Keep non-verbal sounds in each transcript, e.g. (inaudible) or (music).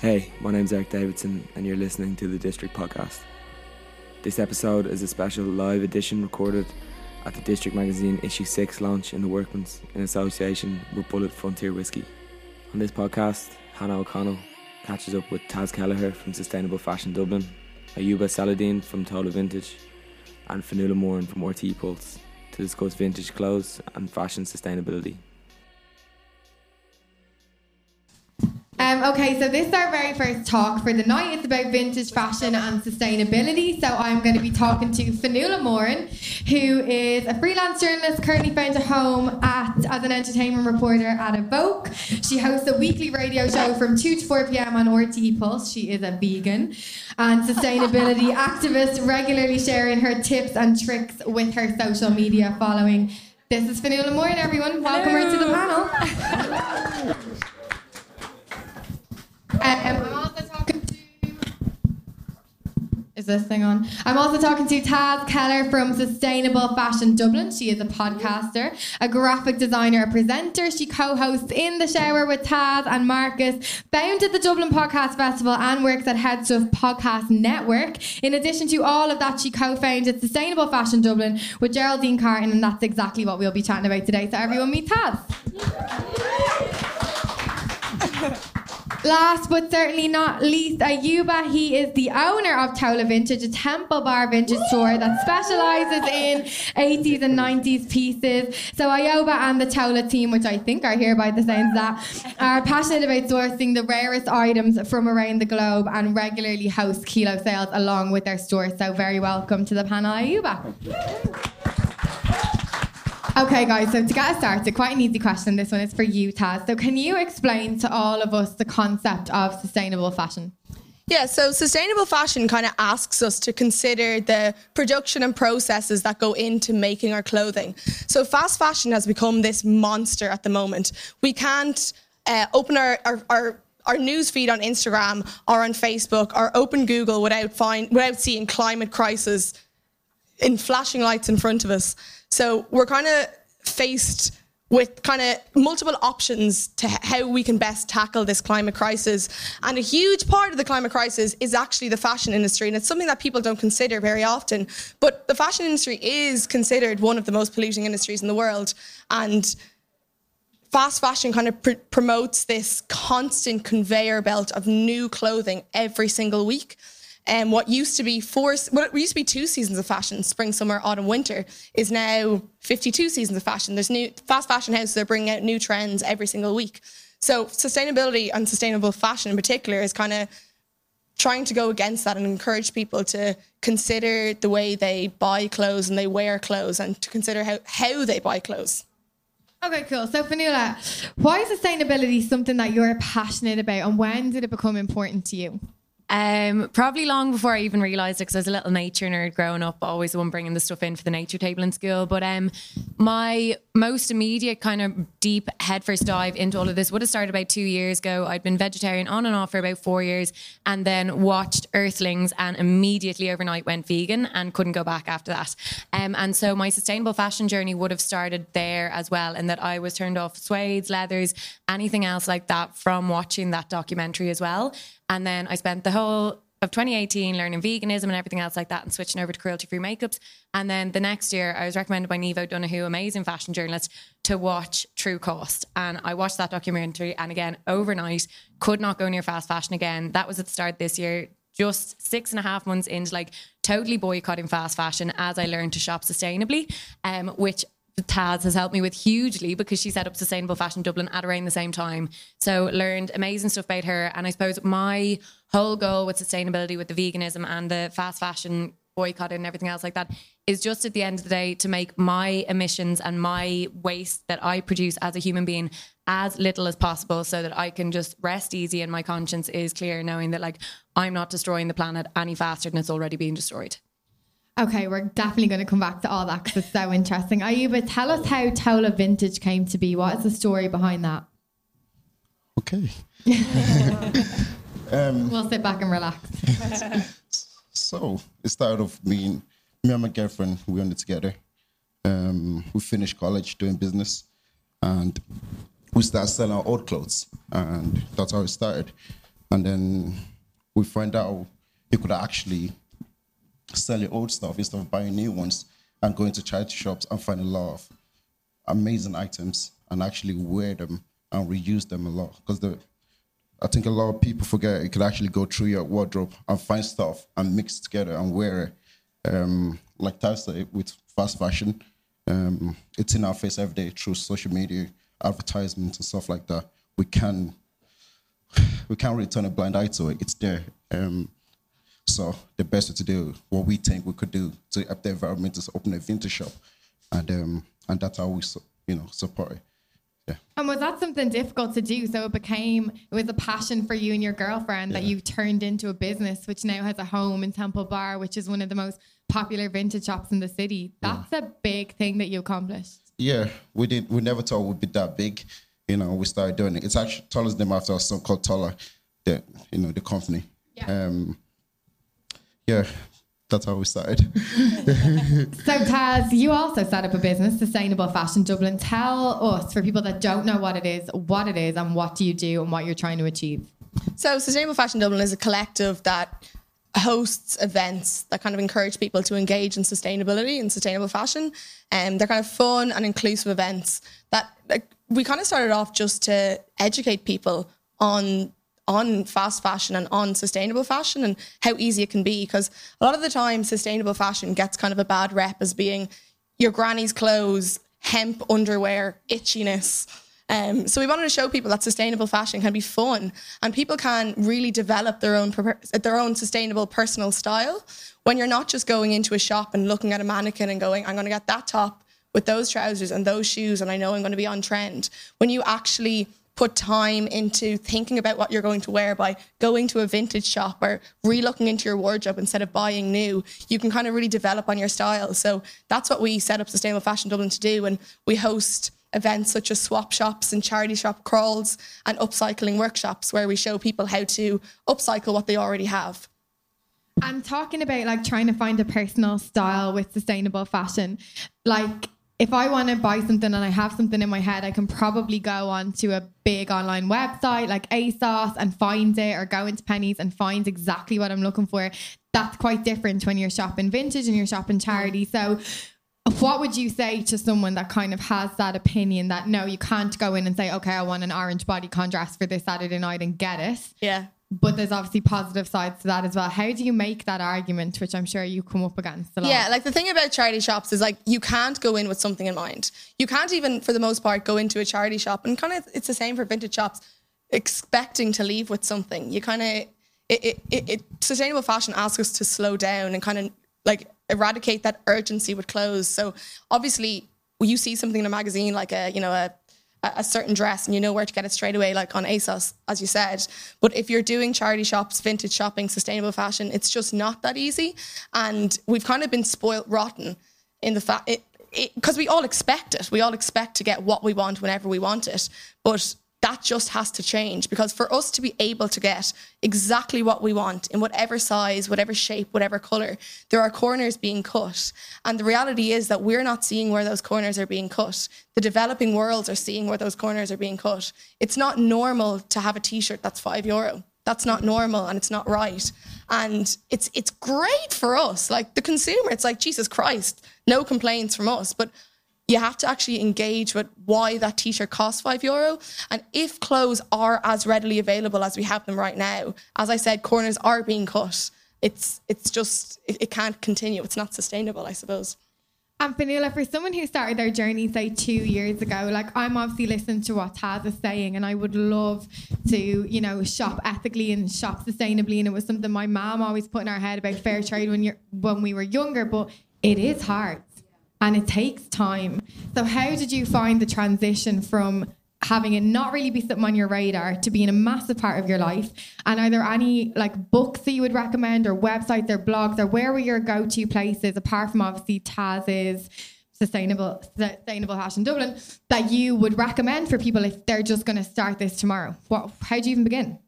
Hey, my name's Eric Davidson, and you're listening to the District Podcast. This episode is a special live edition recorded at the District Magazine Issue 6 launch in the Workman's in association with Bulleit Frontier Whisky. On this podcast, Hannah O'Connell catches up with Taz Kelleher from Sustainable Fashion Dublin, Ayuba Salaudeen from Tola Vintage, and Fionnuala Moran from RTÉ Pulse to discuss vintage clothes and fashion sustainability. Okay, so this is our very first talk for the night. It's about vintage fashion and sustainability. So I'm going to be talking to Fionnuala Moran, who is a freelance journalist, currently found a home at as an entertainment reporter at Evoke. She hosts a weekly radio show from 2 to 4 p.m. on RTÉ Pulse. She is a vegan and sustainability (laughs) activist, regularly sharing her tips and tricks with her social media following. This is Fionnuala Moran, everyone. Welcome her to the panel. (laughs) I'm also talking to. Is this thing on? I'm also talking to Taz Kelleher from Sustainable Fashion Dublin. She is a podcaster, a graphic designer, a presenter. She co hosts In the Shower with Taz and Marcus, founded the Dublin Podcast Festival, and works at Headstuff Podcast Network. In addition to all of that, she co founded Sustainable Fashion Dublin with Geraldine Carton, and that's exactly what we'll be chatting about today. So, everyone, meet Taz. (laughs) Last but certainly not least, Ayuba. He is the owner of Tola Vintage, a Temple Bar vintage store that specialises in 80s and 90s pieces. So Ayuba and the Tola team, which I think are here by the sounds that, are passionate about sourcing the rarest items from around the globe and regularly host kilo sales along with their store. So very welcome to the panel, Ayuba. Okay, guys, so to get us started, quite an easy question. This one is for you, Taz. So, can you explain to all of us the concept of sustainable fashion? Yeah, so sustainable fashion kind of asks us to consider the production and processes that go into making our clothing. So, fast fashion has become this monster at the moment. We can't uh, open our, our, our our news feed on Instagram or on Facebook or open Google without find without seeing climate crisis in flashing lights in front of us. So we're kind of faced with kind of multiple options to how we can best tackle this climate crisis. And a huge part of the climate crisis is actually the fashion industry. And it's something that people don't consider very often. But the fashion industry is considered one of the most polluting industries in the world. And fast fashion kind of pr- promotes this constant conveyor belt of new clothing every single week. And um, what used to be four, what used to be two seasons of fashion, spring, summer, autumn, winter, is now 52 seasons of fashion. There's new fast fashion houses are bringing out new trends every single week. So sustainability and sustainable fashion in particular is kind of trying to go against that and encourage people to consider the way they buy clothes and they wear clothes and to consider how, how they buy clothes. Okay, cool. So, Fionnuala, why is sustainability something that you're passionate about and when did it become important to you? Um, probably long before I even realised it because I was a little nature nerd growing up, always the one bringing the stuff in for the nature table in school. But um, my most immediate kind of deep headfirst dive into all of this would have started about two years ago. I'd been vegetarian on and off for about four years and then watched Earthlings and immediately overnight went vegan and couldn't go back after that. Um, and so my sustainable fashion journey would have started there as well, in that I was turned off suedes, leathers, anything else like that from watching that documentary as well. And then I spent the whole of 2018 learning veganism and everything else like that and switching over to cruelty free makeups. And then the next year, I was recommended by Niamh O'Donoghue, amazing fashion journalist, to watch True Cost. And I watched that documentary. And again, overnight, could not go near fast fashion again. That was at the start this year. Just six and a half months into like totally boycotting fast fashion as I learned to shop sustainably, um, which Taz has helped me with hugely because she set up Sustainable Fashion Dublin at around the same time. So learned amazing stuff about her. And I suppose my whole goal with sustainability, with the veganism and the fast fashion boycott and everything else like that is just at the end of the day to make my emissions and my waste that I produce as a human being as little as possible so that I can just rest easy and my conscience is clear knowing that like I'm not destroying the planet any faster than it's already being destroyed. Okay, we're definitely going to come back to all that because it's so interesting. Ayuba, tell us how Tola Vintage came to be. What is the story behind that? Okay. (laughs) um, we'll sit back and relax. (laughs) so it started off being me and my girlfriend. We went together. Um, we finished college doing business, and we started selling our old clothes, and that's how it started. and then we find out you could actually sell your old stuff instead of buying new ones and going to charity shops and find a lot of amazing items and actually wear them and reuse them a lot because the I think a lot of people forget you could actually go through your wardrobe and find stuff and mix it together and wear it. Um, like Tasha with fast fashion, um, it's in our face every day through social media, advertisements and stuff like that. We can we can't really turn a blind eye to it. It's there. Um, so the best way to do what we think we could do to help the environment is open a vintage shop, and um, and that's how we you know support it. Yeah. And was that something difficult to do? So it became it was a passion for you and your girlfriend that you turned into a business, which now has a home in Temple Bar, which is one of the most popular vintage shops in the city. That's a big thing that you accomplished. Yeah, we did. We never thought we'd be that big. You know, we started doing it. It's actually Tola's name after a son called Toller, the you know the company. Yeah. Um, yeah, that's how we started. (laughs) So Taz, you also set up a business, Sustainable Fashion Dublin. Tell us, for people that don't know what it is, what it is, and what do you do, and what you're trying to achieve. So, Sustainable Fashion Dublin is a collective that hosts events that kind of encourage people to engage in sustainability and sustainable fashion. And they're kind of fun and inclusive events that like, we kind of started off just to educate people on on fast fashion and on sustainable fashion and how easy it can be because a lot of the time sustainable fashion gets kind of a bad rep as being your granny's clothes, hemp underwear, itchiness. Um, so we wanted to show people that sustainable fashion can be fun and people can really develop their own their own sustainable personal style when you're not just going into a shop and looking at a mannequin and going, I'm going to get that top with those trousers and those shoes and I know I'm going to be on trend. When you actually put time into thinking about what you're going to wear by going to a vintage shop or re-looking into your wardrobe instead of buying new, you can kind of really develop on your style. So that's what we set up Sustainable Fashion Dublin to do. And we host events such as swap shops and charity shop crawls and upcycling workshops where we show people how to upcycle what they already have. And talking about like trying to find a personal style with sustainable fashion, like if I want to buy something and I have something in my head, I can probably go onto a big online website like ASOS and find it, or go into Penneys and find exactly what I'm looking for. That's quite different when you're shopping vintage and you're shopping charity. So, what would you say to someone that kind of has that opinion that no, you can't go in and say, okay, I want an orange body contrast for this Saturday night and get it? Yeah. But there's obviously positive sides to that as well. How do you make that argument, which I'm sure you come up against a lot? Yeah, like the thing about charity shops is like you can't go in with something in mind. You can't even, for the most part, go into a charity shop and kind of it's the same for vintage shops, expecting to leave with something. You kind of it, it, it, it sustainable fashion asks us to slow down and kind of like eradicate that urgency with clothes. So obviously, you see something in a magazine like a you know a a certain dress and you know where to get it straight away, like on ASOS, as you said. But if you're doing charity shops, vintage shopping, sustainable fashion, it's just not that easy. And we've kind of been spoilt rotten in the fact because we all expect it. We all expect to get what we want whenever we want it. But that just has to change because for us to be able to get exactly what we want in whatever size, whatever shape, whatever color, there are corners being cut. And the reality is that we're not seeing where those corners are being cut. The developing worlds are seeing where those corners are being cut. It's not normal to have a t shirt that's five euro. That's not normal and it's not right. And it's it's great for us. Like the consumer, it's like, Jesus Christ, no complaints from us. But you have to actually engage with why that t-shirt costs five euro. And if clothes are as readily available as we have them right now as i said corners are being cut. It's it's just it, it can't continue. It's not sustainable i suppose. And Fionnuala, for someone who started their journey, say two years ago, like I'm obviously listening to what Taz is saying, and I would love to, you know, shop ethically and shop sustainably. And it was something my mom always put in our head about fair trade when you're when we were younger, but it is hard and it takes time. So how did you find the transition from having it not really be something on your radar to being a massive part of your life? And are there any like books that you would recommend or websites or blogs or where were your go-to places apart from obviously Taz's sustainable sustainable fashion Dublin that you would recommend for people if they're just going to start this tomorrow? What how do you even begin?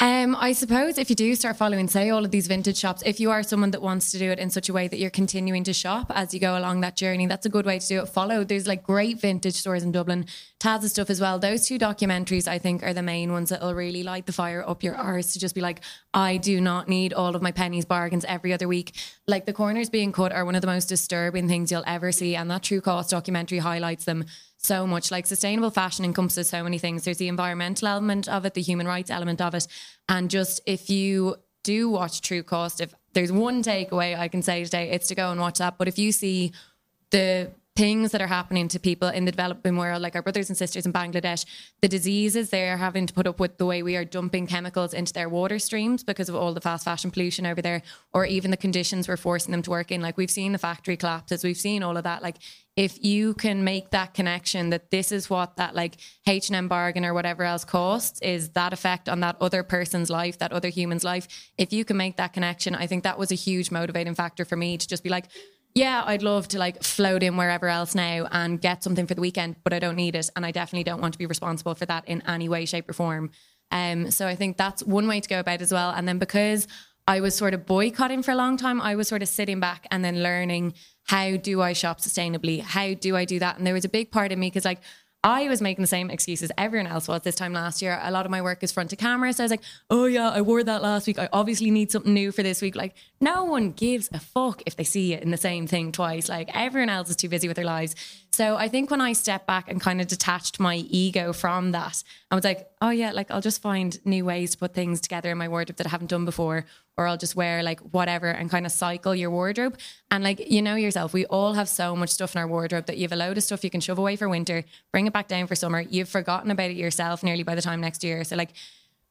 Um, I suppose if you do start following, say, all of these vintage shops, if you are someone that wants to do it in such a way that you're continuing to shop as you go along that journey, that's a good way to do it. Follow. There's like great vintage stores in Dublin, Taz's stuff as well. Those two documentaries, I think, are the main ones that will really light the fire up your arse to just be like, I do not need all of my Penneys bargains every other week. Like the corners being cut are one of the most disturbing things you'll ever see, and that True Cost documentary highlights them so much. Like sustainable fashion encompasses so many things. There's the environmental element of it, the human rights element of it. And just if you do watch True Cost, if there's one takeaway I can say today, it's to go and watch that. But if you see the things that are happening to people in the developing world, like our brothers and sisters in Bangladesh, the diseases they're having to put up with the way we are dumping chemicals into their water streams because of all the fast fashion pollution over there, or even the conditions we're forcing them to work in. Like we've seen the factory collapses, we've seen all of that. Like if you can make that connection that this is what that like H&M bargain or whatever else costs is that effect on that other person's life, that other human's life. If you can make that connection, I think that was a huge motivating factor for me to just be like, yeah, I'd love to like float in wherever else now and get something for the weekend, but I don't need it. And I definitely don't want to be responsible for that in any way, shape, or form. Um, so I think that's one way to go about as well. And then because I was sort of boycotting for a long time, I was sort of sitting back and then learning how do I shop sustainably? How do I do that? And there was a big part of me because like I was making the same excuses everyone else was this time last year. A lot of my work is front to camera. So I was like, oh, yeah, I wore that last week. I obviously need something new for this week. Like, no one gives a fuck if they see it in the same thing twice. Like, everyone else is too busy with their lives. So I think when I stepped back and kind of detached my ego from that, I was like, oh, yeah, like I'll just find new ways to put things together in my wardrobe that I haven't done before. Or I'll just wear like whatever and kind of cycle your wardrobe. And like, you know yourself, we all have so much stuff in our wardrobe that you have a load of stuff you can shove away for winter, bring it back down for summer. You've forgotten about it yourself nearly by the time next year. So, like,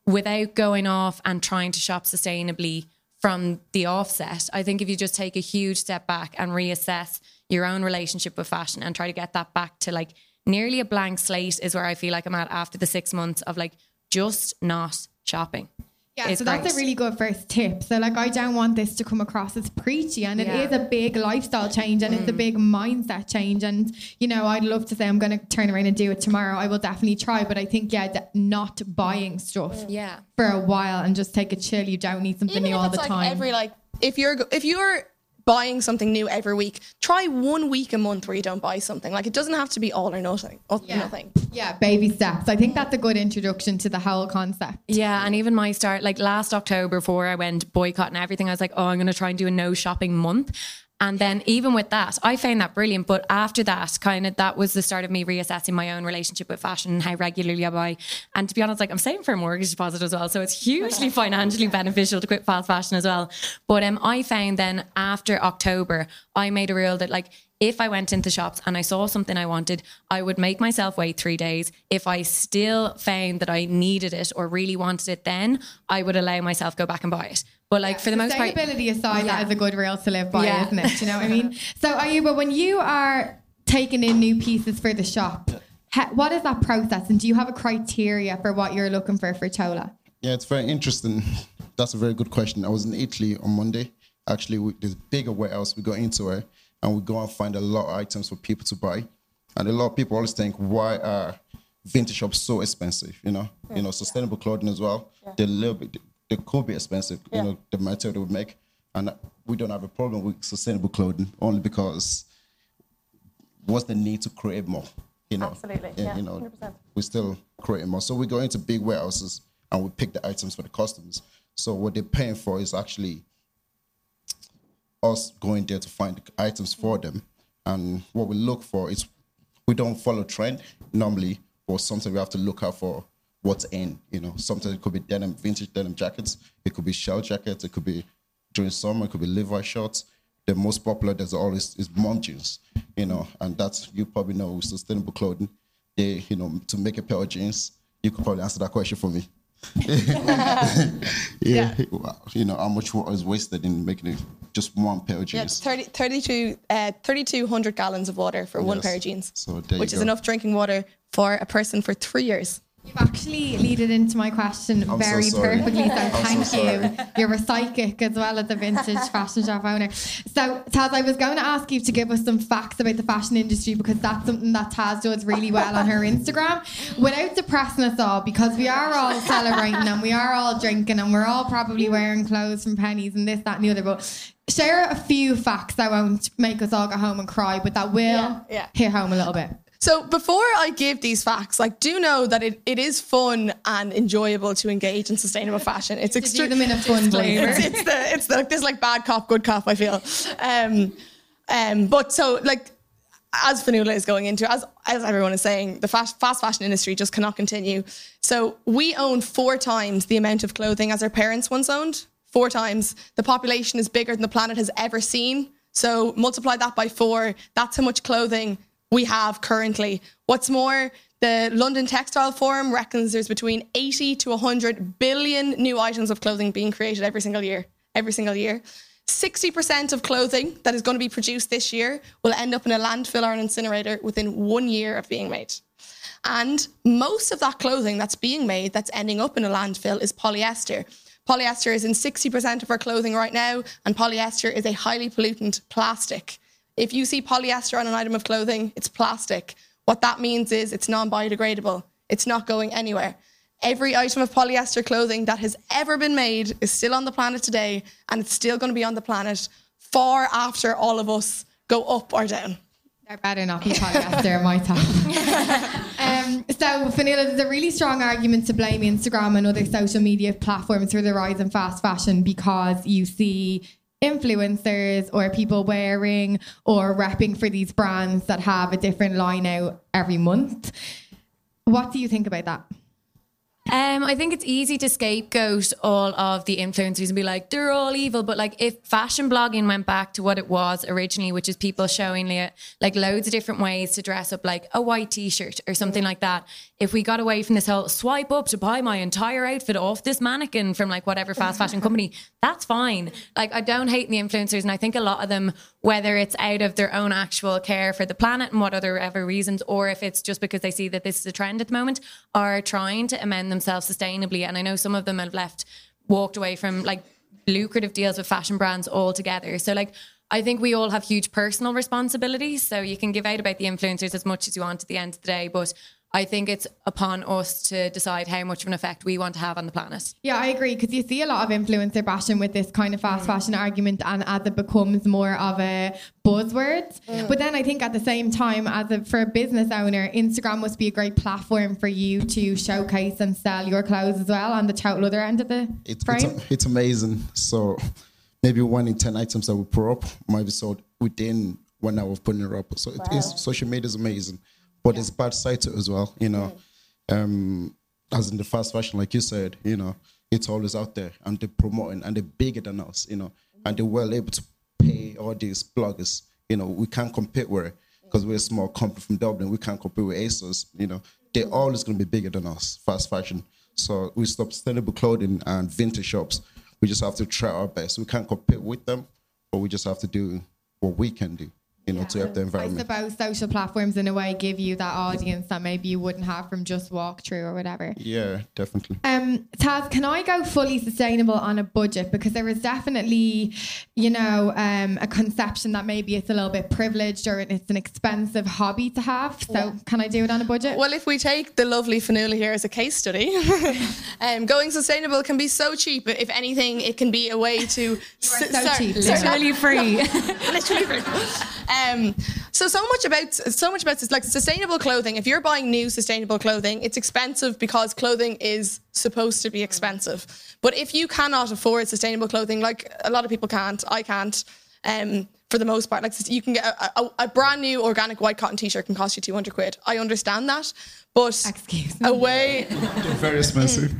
without going off and trying to shop sustainably from the offset, I think if you just take a huge step back and reassess your own relationship with fashion and try to get that back to like nearly a blank slate is where I feel like I'm at after the six months of like just not shopping. Yeah, so that's great. a really good first tip. So, like, I don't want this to come across as preachy, and it Yeah. is a big lifestyle change, and it's a mm. big mindset change. And you know, I'd love to say I'm going to turn around and do it tomorrow. I will definitely try, but I think yeah, that not buying stuff mm. Yeah. for a while and just take a chill. You don't need something Even new if all it's the like time. every like if you're if you're buying something new every week, try one week a month where you don't buy something. Like it doesn't have to be all or nothing. All or nothing. yeah, baby steps. I think that's a good introduction to the whole concept. Yeah, and even my start, like last October, before I went boycotting everything, I was like, oh, I'm going to try and do a no shopping month. And then even with that, I found that brilliant. But after that, kind of that was the start of me reassessing my own relationship with fashion and how regularly I buy. And to be honest, like I'm saving for a mortgage deposit as well. So it's hugely (laughs) financially beneficial to quit fast fashion as well. But um, I found then after October, I made a rule that like if I went into shops and I saw something I wanted, I would make myself wait three days. If I still found that I needed it or really wanted it, then I would allow myself go back and buy it. But like for the most part, Sustainability aside, Yeah. that is a good rule to live by, Yeah. isn't it? You know what I mean? (laughs) So, are you? But when you are taking in new pieces for the shop, ha- what is that process? And do you have a criteria for what you're looking for for Tola? Yeah, it's very interesting. (laughs) That's a very good question. I was in Italy on Monday. Actually, we, there's bigger warehouse. We go into it and we go and find a lot of items for people to buy. And a lot of people always think, why are vintage shops so expensive? You know, you know, sustainable clothing as well. They're a little bit, they could be expensive. You know, the material they would make, and we don't have a problem with sustainable clothing only because what's the need to create more? You know, Absolutely, Yeah, yeah, you know, 100%. we're still creating more. So we go into big warehouses and we pick the items for the customers. So what they're paying for is actually us going there to find the items for mm-hmm. them. And what we look for is we don't follow trend normally, or something we have to look out for what's in. You know, sometimes it could be denim, vintage denim jackets. It could be shell jackets. It could be during summer. It could be Levi shorts. The most popular there's always is mom jeans. You know, and that's you probably know with sustainable clothing. They, you know, to make a pair of jeans, you could probably answer that question for me. (laughs) yeah, Wow. you know how much water is wasted in making it just one pair of jeans. it's 30, 32, uh, 3,200 gallons of water for one Yes. pair of jeans, So which is enough drinking water for a person for three years. You've actually leaded into my question I'm very sorry. perfectly, so I'm so thank sorry. you. You're a psychic as well as a vintage (laughs) fashion shop owner. So, Taz, I was going to ask you to give us some facts about the fashion industry because that's something that Taz does really well on her Instagram without depressing us all because we are all celebrating and we are all drinking and we're all probably wearing clothes from Penneys and this, that, and the other. But share a few facts that won't make us all go home and cry, but that will Yeah, yeah. hit home a little bit. So before I give these facts, like do know that it, it is fun and enjoyable to engage in sustainable fashion. It's them in a fun way. It's, it's the it's the this like bad cop, good cop. I feel. Um, um, but so like as Fionnuala is going into, as as everyone is saying, the fast fast fashion industry just cannot continue. So we own four times the amount of clothing as our parents once owned. Four times. The population is bigger than the planet has ever seen. So multiply that by four. That's how much clothing we have currently. What's more, the London Textile Forum reckons there's between 80 to 100 billion new items of clothing being created every single year. Every single year. 60% of clothing that is going to be produced this year will end up in a landfill or an incinerator within one year of being made. And most of that clothing that's being made that's ending up in a landfill is polyester. Polyester is in 60% of our clothing right now, and polyester is a highly pollutant plastic. If you see polyester on an item of clothing, it's plastic. What that means is it's non biodegradable, it's not going anywhere. Every item of polyester clothing that has ever been made is still on the planet today, and it's still going to be on the planet far after all of us go up or down. There better not be polyester in my top. (laughs) um, so, Fionnuala, there's a really strong argument to blame Instagram and other social media platforms for the rise in fast fashion because you see influencers or people wearing or repping for these brands that have a different line out every month. What do you think about that? Um, I think it's easy to scapegoat all of the influencers and be like, they're all evil. But like, if fashion blogging went back to what it was originally, which is people showing like, like loads of different ways to dress up, like a white t-shirt or something like that. If we got away from this whole swipe up to buy my entire outfit off this mannequin from like whatever fast fashion company, that's fine. Like, I don't hate the influencers, and I think a lot of them, whether it's out of their own actual care for the planet and what other ever reasons, or if it's just because they see that this is a trend at the moment, are trying to amend themselves sustainably. And I know some of them have left, walked away from like lucrative deals with fashion brands altogether. So like I think we all have huge personal responsibilities. So you can give out about the influencers as much as you want at the end of the day, but I think it's upon us to decide how much of an effect we want to have on the planet. Yeah, I agree because you see a lot of influencer bashing with this kind of fast mm. fashion argument, and as it becomes more of a buzzword. Mm. But then I think at the same time, as a for a business owner, Instagram must be a great platform for you to showcase and sell your clothes as well on the total other end of the It's, it's, frame. it's amazing. So maybe one in 10 items that we put up might be sold within one hour of putting it up. So it is social media is amazing, but there's bad side to it as well, you know. Um, as in the fast fashion, like you said, you know, it's always out there and they're promoting and they're bigger than us, you know, and they're well able to pay all these bloggers. You know, we can't compete with because we're a small company from Dublin. We can't compete with ASOS. You know, they're always going to be bigger than us, fast fashion. So we stop sustainable clothing and vintage shops. We just have to try our best. We can't compete with them, but we just have to do what we can do, you know, to help the environment. I environment. suppose social platforms in a way give you that audience that maybe you wouldn't have from just walk through or whatever. Yeah, definitely. Um, Taz, can I go fully sustainable on a budget? Because there is definitely, you know, um, a conception that maybe it's a little bit privileged or it's an expensive hobby to have. So can I do it on a budget? Well, if we take the lovely Fionnuala here as a case study, (laughs) um, going sustainable can be so cheap. If anything, it can be a way to (laughs) so cheap. Literally free. (laughs) literally free. Um, so so much about so much about this, like sustainable clothing. If you're buying new sustainable clothing, it's expensive because clothing is supposed to be expensive. But if you cannot afford sustainable clothing, like a lot of people can't, I can't. Um, for the most part, like you can get a, a, a brand new organic white cotton t-shirt can cost you 200 quid. I understand that, but Excuse me. a way Very expensive.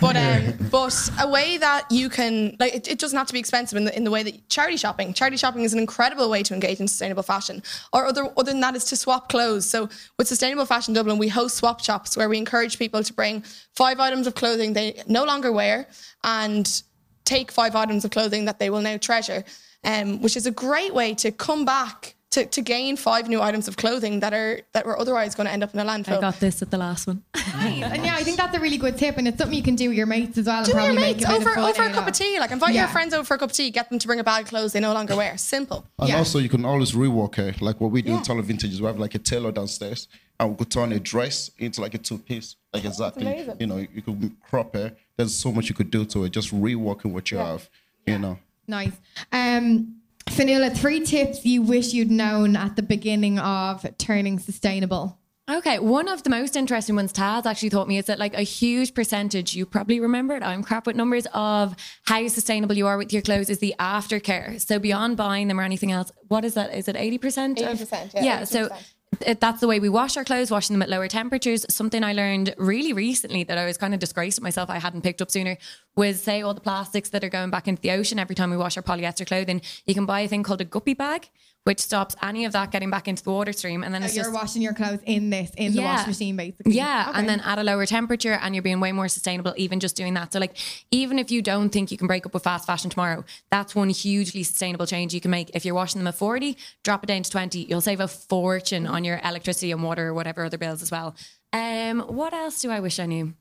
but um, but a way that you can like it, it doesn't have to be expensive in the in the way that charity shopping. Charity shopping is an incredible way to engage in sustainable fashion. Or other other than that is to swap clothes. So with Sustainable Fashion Dublin, we host swap shops where we encourage people to bring five items of clothing they no longer wear and take five items of clothing that they will now treasure. Um, which is a great way to come back to, to gain five new items of clothing that are that were otherwise going to end up in a landfill. I got this at the last one. Nice. (laughs) And yeah, I think that's a really good tip, and it's something you can do with your mates as well. Do and your mates make a over over a cup of tea. Like invite Yeah. your friends over for a cup of tea, get them to bring a bag of clothes they no longer wear. Simple. And Yeah. also, you can always rework her. Like what we do Yeah. in Tola Vintage is we have like a tailor downstairs, and we could turn a dress into like a two piece. Like exactly, amazing. you know, you could crop it. There's so much you could do to it. Just reworking what you have, you know. Nice. Um, Fionnuala, three tips you wish you'd known at the beginning of turning sustainable. Okay, one of the most interesting ones Taz actually taught me is that like a huge percentage, you probably remember it, I'm crap with numbers, of how sustainable you are with your clothes is the aftercare. So beyond buying them or anything else, what is that? Is it 80%? 80%, yeah, Yeah, so 80%. That's the way we wash our clothes, washing them at lower temperatures. Something I learned really recently that I was kind of disgraced at myself I hadn't picked up sooner was say all the plastics that are going back into the ocean every time we wash our polyester clothing. You can buy a thing called a guppy bag, which stops any of that getting back into the water stream. And then So it's you're just washing your clothes in this, in the Yeah. wash machine, basically. yeah, Okay. and then at a lower temperature, and you're being way more sustainable, even just doing that. So, like, even if you don't think you can break up with fast fashion tomorrow, that's one hugely sustainable change you can make. If you're washing them at 40, drop it down to 20. You'll save a fortune on your electricity and water or whatever other bills as well. Um, what else do I wish I knew?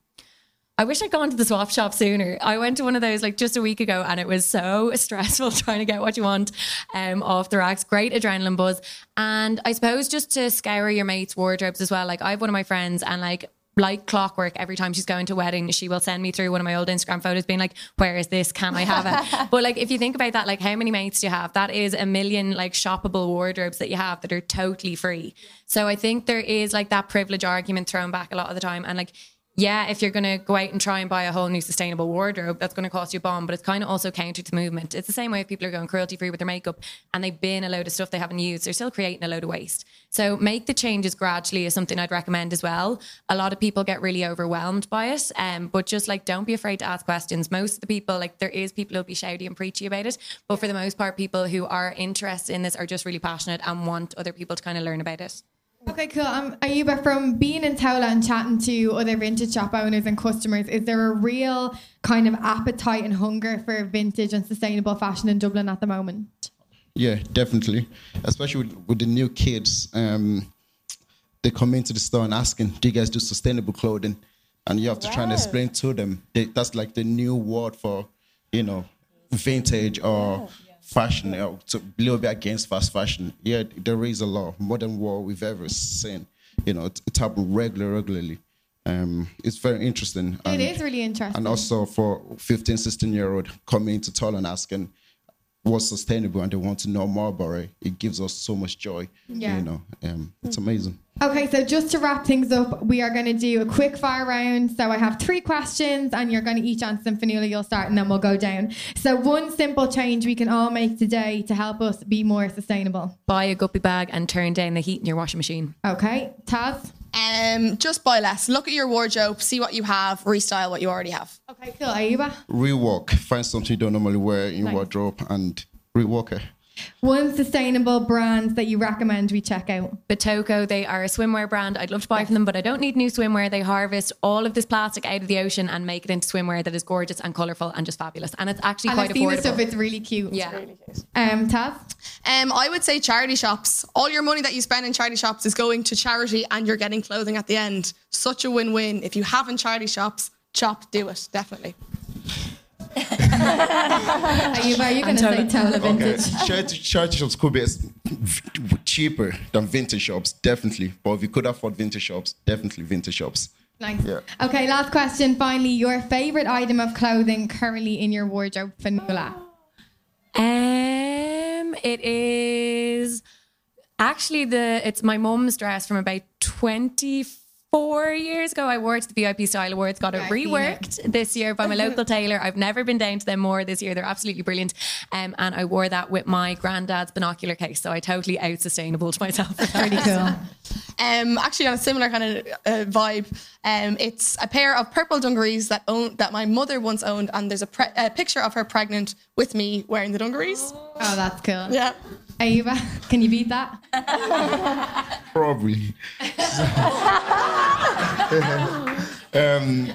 I wish I'd gone to the swap shop sooner. I went to one of those like just a week ago and it was so (laughs) stressful (laughs) trying to get what you want um, off the racks. Great adrenaline buzz. And I suppose just to scour your mates' wardrobes as well. Like I have one of my friends and like like clockwork, every time she's going to a wedding, she will send me through one of my old Instagram photos being like, Where is this? Can I have it? (laughs) but like if you think about that, like how many mates do you have? That is a million like shoppable wardrobes that you have that are totally free. So I think there is like that privilege argument thrown back a lot of the time. And like yeah, if you're going to go out and try and buy a whole new sustainable wardrobe, that's going to cost you a bomb, but it's kind of also counter to the movement. It's the same way if people are going cruelty free with their makeup and they bin a load of stuff they haven't used, they're still creating a load of waste. So make the changes gradually is something I'd recommend as well. A lot of people get really overwhelmed by it, um, but just like don't be afraid to ask questions. Most of the people, like there is people who'll be shouty and preachy about it, but for the most part, people who are interested in this are just really passionate and want other people to kind of learn about it. Okay, cool. Um, Ayuba, from being in Tola and chatting to other vintage shop owners and customers, is there a real kind of appetite and hunger for vintage and sustainable fashion in Dublin at the moment? Yeah, definitely. Especially with, with the new kids, um, they come into the store and asking, "Do you guys do sustainable clothing?" And you have to try and explain to them they, that's like the new word for, you know, vintage or fashion. You know, to bit against fast fashion. Yeah, there is a lot more than what we've ever seen. You know, it, it happens regular, regularly. Um, it's very interesting. It is really interesting. And also for 15, 16 year old coming to Tola and asking what's sustainable and they want to know more about it, it gives us so much joy. Yeah. You know, um, it's amazing. Okay, so just to wrap things up, we are going to do a quick fire round. So I have three questions, and you're going to each answer them. Fionnuala, you'll start, and then we'll go down. So one simple change we can all make today to help us be more sustainable. Buy a guppy bag and turn down the heat in your washing machine. Okay, Taz. Um, just buy less. Look at your wardrobe, see what you have, restyle what you already have. Okay, cool. Ayuba. Rework, find something you don't normally wear in your Nice. wardrobe and rework it. One sustainable brand that you recommend we check out. Batoko, they are a swimwear brand. I'd love to buy from them, but I don't need new swimwear. They harvest all of this plastic out of the ocean and make it into swimwear that is gorgeous and colourful and just fabulous. And it's actually And quite I've seen the affordable. stuff; it's really cute. yeah. Um, Taz. Um, I would say charity shops. All your money that you spend in charity shops is going to charity, and you're getting clothing at the end. Such a win-win. If you haven't charity shops, chop, do it definitely. Ayuba, (laughs) are you going to say Tola Okay. Vintage? (laughs) charity, charity shops could be cheaper than vintage shops, definitely. But if you could afford vintage shops, definitely vintage shops. Nice. Yeah. Okay, last question. Finally, your favorite item of clothing currently in your wardrobe, Fionnuala. Um, it is actually the it's my mum's dress from about twenty four years ago. I wore it to the VIP Style Awards, got it Yeah, I've seen reworked this year by my local tailor. I've never been down to them more this year. They're absolutely brilliant. Um, and I wore that with my granddad's binocular case, so I totally out sustainable to myself. (laughs) Pretty cool. Um, actually, on a similar kind of uh, vibe, um, it's a pair of purple dungarees that own that my mother once owned, and there's a, pre- a picture of her pregnant with me wearing the dungarees. Oh, that's cool. Yeah. Ayuba, can you beat that? (laughs) Probably. (laughs) (laughs) um,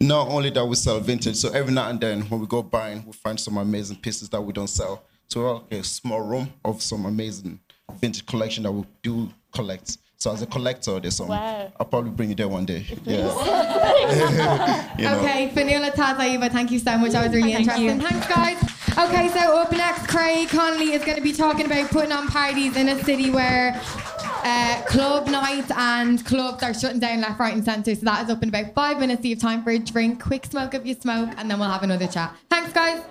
not only that we sell vintage, so every now and then when we go buying, we find some amazing pieces that we don't sell. So we're like a small room of some amazing vintage collection that we do collect. So as a collector, there's some. Wow. I'll probably bring you there one day. Yeah. (laughs) (laughs) You know. Okay, Fionnuala Tazaiva, thank you so much. That was really Thank interesting. you. Thanks, guys. Okay, so up next, Craig Connolly is going to be talking about putting on parties in a city where uh, club nights and clubs are shutting down left, right, and centre. So that is up in about five minutes. You have time for a drink, quick smoke if you smoke, and then we'll have another chat. Thanks, guys.